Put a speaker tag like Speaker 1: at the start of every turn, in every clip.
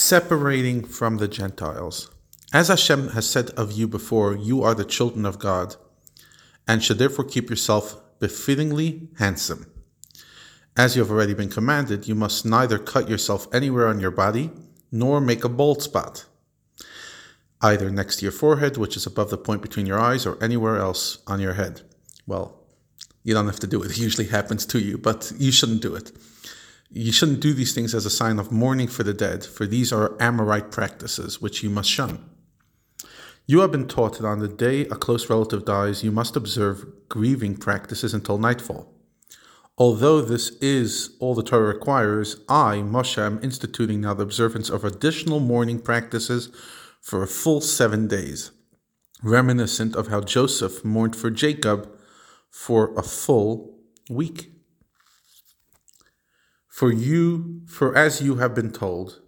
Speaker 1: Separating from the Gentiles. As Hashem has said of you before, you are the children of God, and should therefore keep yourself befittingly handsome. As you have already been commanded, you must neither cut yourself anywhere on your body, nor make a bald spot, either next to your forehead, which is above the point between your eyes, or anywhere else on your head. Well, you don't have to do it. It usually happens to you, but you shouldn't do it. You shouldn't do these things as a sign of mourning for the dead, for these are Amorite practices which you must shun. You have been taught that on the day a close relative dies, you must observe grieving practices until nightfall. Although this is all the Torah requires, I, Moshe, am instituting now the observance of additional mourning practices for a full seven days, reminiscent of how Joseph mourned for Jacob for a full week. For you, for as you have been told,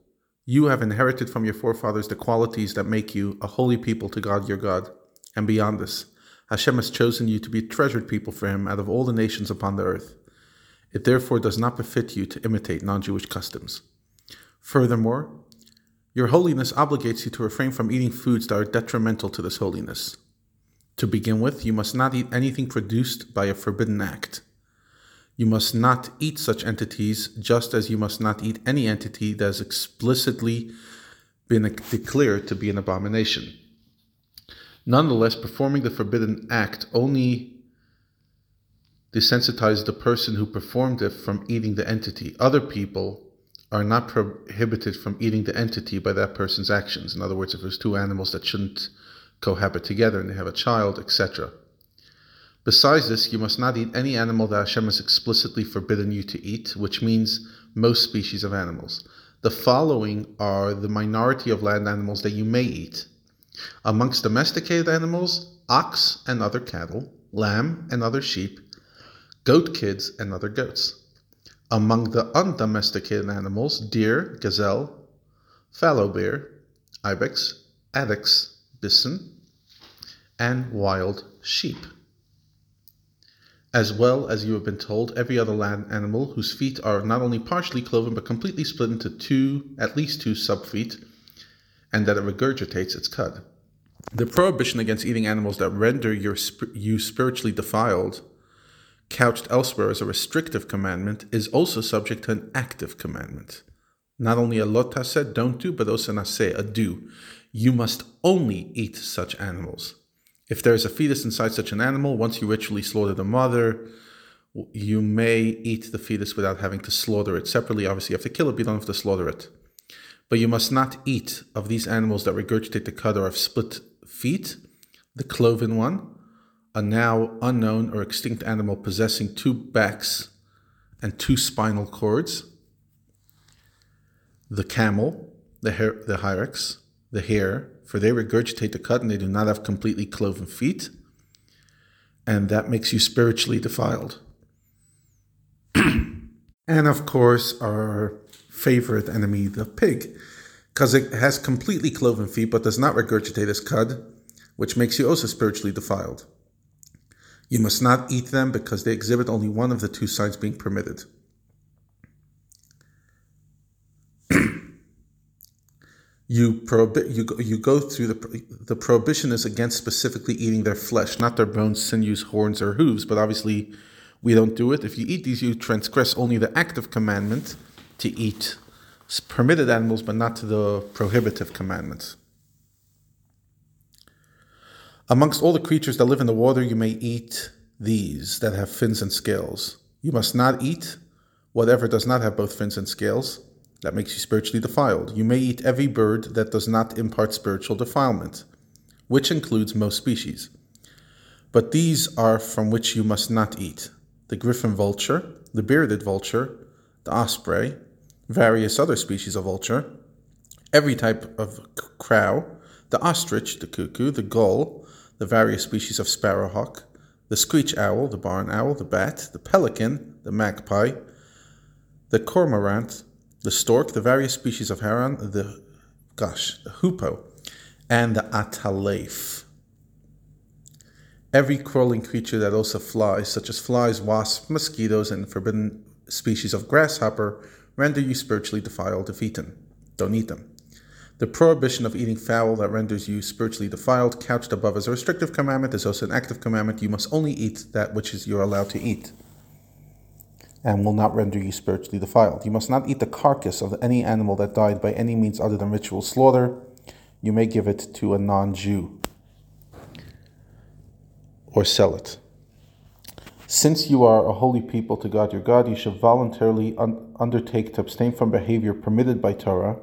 Speaker 1: you have inherited from your forefathers the qualities that make you a holy people to God your God. And beyond this, Hashem has chosen you to be a treasured people for him out of all the nations upon the earth. It therefore does not befit you to imitate non Jewish customs. Furthermore, your holiness obligates you to refrain from eating foods that are detrimental to this holiness. To begin with, you must not eat anything produced by a forbidden act. You must not eat such entities, just as you must not eat any entity that has explicitly been declared to be an abomination. Nonetheless, performing the forbidden act only desensitizes the person who performed it from eating the entity. Other people are not prohibited from eating the entity by that person's actions. In other words, if there's two animals that shouldn't cohabit together and they have a child, etc. Besides this, you must not eat any animal that Hashem has explicitly forbidden you to eat, which means most species of animals. The following are the minority of land animals that you may eat. Amongst domesticated animals, ox and other cattle, lamb and other sheep, goat kids and other goats. Among the undomesticated animals, deer, gazelle, fallow bear, ibex, addax, bison, and wild sheep as well as you have been told every other land animal whose feet are not only partially cloven but completely split into two, at least two subfeet, and that it regurgitates its cud. The prohibition against eating animals that render your, you spiritually defiled, couched elsewhere as a restrictive commandment, is also subject to an active commandment. Not only a lot said don't do, but also naseh, a do. You must only eat such animals. If there is a fetus inside such an animal, once you ritually slaughter the mother, you may eat the fetus without having to slaughter it separately. Obviously, you have to kill it, but you don't have to slaughter it. But you must not eat of these animals that regurgitate the cud or have split feet, the cloven one, a now unknown or extinct animal possessing two backs and two spinal cords, the camel, the, her- the hyrax, the hare, for they regurgitate the cud and they do not have completely cloven feet, and that makes you spiritually defiled. and of course, our favorite enemy, the pig, because it has completely cloven feet but does not regurgitate its cud, which makes you also spiritually defiled. You must not eat them because they exhibit only one of the two signs being permitted. You prohibit you go, you go through the the prohibition is against specifically eating their flesh, not their bones, sinews, horns, or hooves. But obviously, we don't do it. If you eat these, you transgress only the active commandment to eat permitted animals, but not to the prohibitive commandments. Amongst all the creatures that live in the water, you may eat these that have fins and scales. You must not eat whatever does not have both fins and scales that makes you spiritually defiled. You may eat every bird that does not impart spiritual defilement, which includes most species. But these are from which you must not eat the griffon vulture, the bearded vulture, the osprey, various other species of vulture, every type of crow, the ostrich, the cuckoo, the gull, the various species of sparrowhawk, the screech owl, the barn owl, the bat, the pelican, the magpie, the cormorant, the stork, the various species of heron, the gosh, the hoopoe, and the atalef. Every crawling creature that also flies, such as flies, wasps, mosquitoes, and forbidden species of grasshopper, render you spiritually defiled if eaten. Don't eat them. The prohibition of eating fowl that renders you spiritually defiled, couched above as a restrictive commandment, is also an active commandment. You must only eat that which is you're allowed to eat and will not render you spiritually defiled. You must not eat the carcass of any animal that died by any means other than ritual slaughter. You may give it to a non Jew or sell it. Since you are a holy people to God your God, you should voluntarily un- undertake to abstain from behavior permitted by Torah,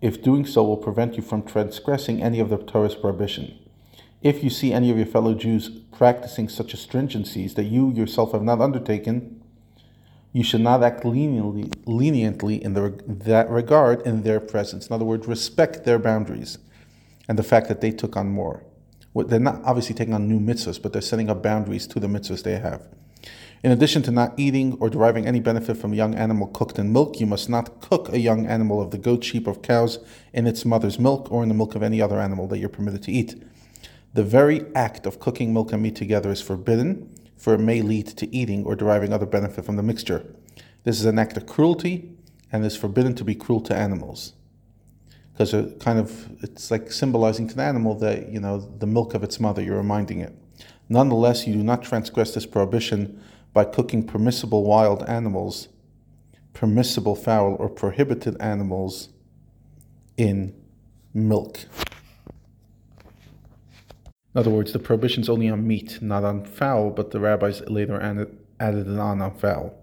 Speaker 1: if doing so will prevent you from transgressing any of the Torah's prohibition. If you see any of your fellow Jews practicing such astringencies that you yourself have not undertaken, you should not act leniently, leniently in the, that regard in their presence. In other words, respect their boundaries and the fact that they took on more. They're not obviously taking on new mitzvahs, but they're setting up boundaries to the mitzvahs they have. In addition to not eating or deriving any benefit from a young animal cooked in milk, you must not cook a young animal of the goat, sheep, or cows in its mother's milk or in the milk of any other animal that you're permitted to eat. The very act of cooking milk and meat together is forbidden, for it may lead to eating or deriving other benefit from the mixture. This is an act of cruelty and is forbidden to be cruel to animals. Because it kind of it's like symbolizing to the animal that you know the milk of its mother you're reminding it. Nonetheless you do not transgress this prohibition by cooking permissible wild animals permissible fowl or prohibited animals in milk in other words the prohibition is only on meat not on fowl but the rabbis later added, added it on on fowl